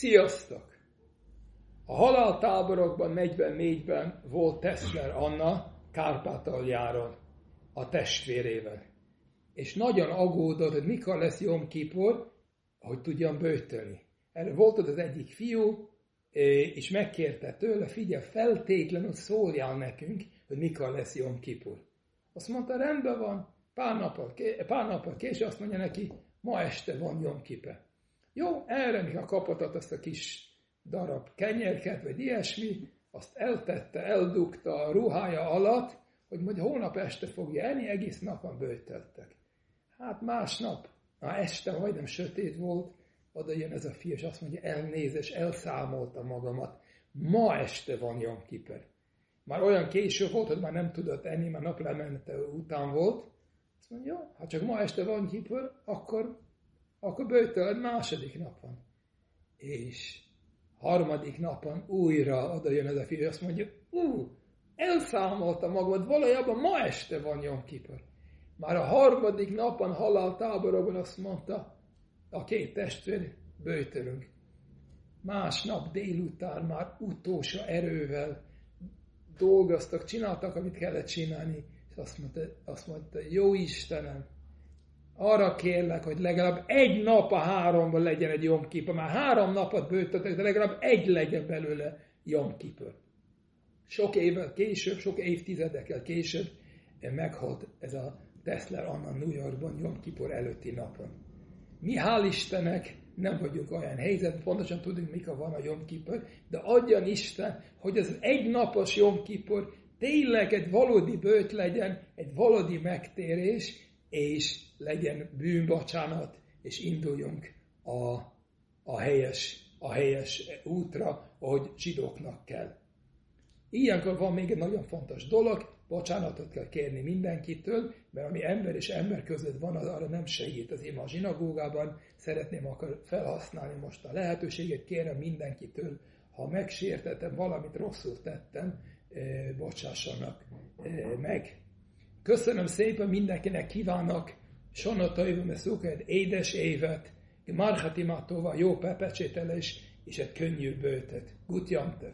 Sziasztok! A haláltáborokban 44-ben volt Tesler Anna Kárpátaljáron a testvérével. És nagyon aggódott, hogy mikor lesz Jom Kipur, hogy tudjam bőtölni. Erre volt ott az egyik fiú, és megkérte tőle, figyelj, feltétlenül szóljál nekünk, hogy mikor lesz Jom Kipur. Azt mondta, rendben van, pár nappal, pár nappal később azt mondja neki, ma este van Jom Kipe. Jó, erre, mikor kapott azt a kis darab kenyerket, vagy ilyesmi, azt eltette, eldugta a ruhája alatt, hogy majd holnap este fogja enni, egész napon bőteltek. Hát másnap, na este majdnem sötét volt, oda jön ez a fiú, és azt mondja, elnézés, elszámolta magamat, ma este van Jom Kiper. Már olyan késő volt, hogy már nem tudott enni, már naplemente után volt. Azt mondja, jó, ha csak ma este van Kiper, akkor, akkor bőtöled második napon. És harmadik napon újra oda jön ez a fiú, azt mondja, ú, elszámolta magad, valójában ma este van Jom Kiper. Már a harmadik napon haláltáborokban azt mondta, a két testvér, bőtörünk. Másnap délután már utolsó erővel dolgoztak, csináltak, amit kellett csinálni, és azt mondta, azt mondta jó Istenem, arra kérlek, hogy legalább egy nap a háromban legyen egy jomkipa. Már három napot bőtöttek, de legalább egy legyen belőle jomkipa. Sok évvel később, sok évtizedekkel később meghalt ez a Tesla Anna New Yorkban Jom Kipur előtti napon. Mi hál' Istennek nem vagyunk olyan helyzet, pontosan tudjuk, mikor van a Jom Kipur, de adjan Isten, hogy az egy napos Jom Kipur tényleg egy valódi bőt legyen, egy valódi megtérés, és legyen bűnbocsánat, és induljunk a, a, helyes, a helyes útra, ahogy zsidóknak kell. Ilyenkor van még egy nagyon fontos dolog, bocsánatot kell kérni mindenkitől, mert ami ember és ember között van, az arra nem segít az ima a zsinagógában. Szeretném akkor felhasználni most a lehetőséget, kérem mindenkitől, ha megsértettem, valamit rosszul tettem, eh, bocsássanak eh, meg. Köszönöm szépen mindenkinek, kívánok Sonotaivum Szuked édes évet, Marhatimatova jó pepecsételés és egy könnyű bőtet. Gut Jantev!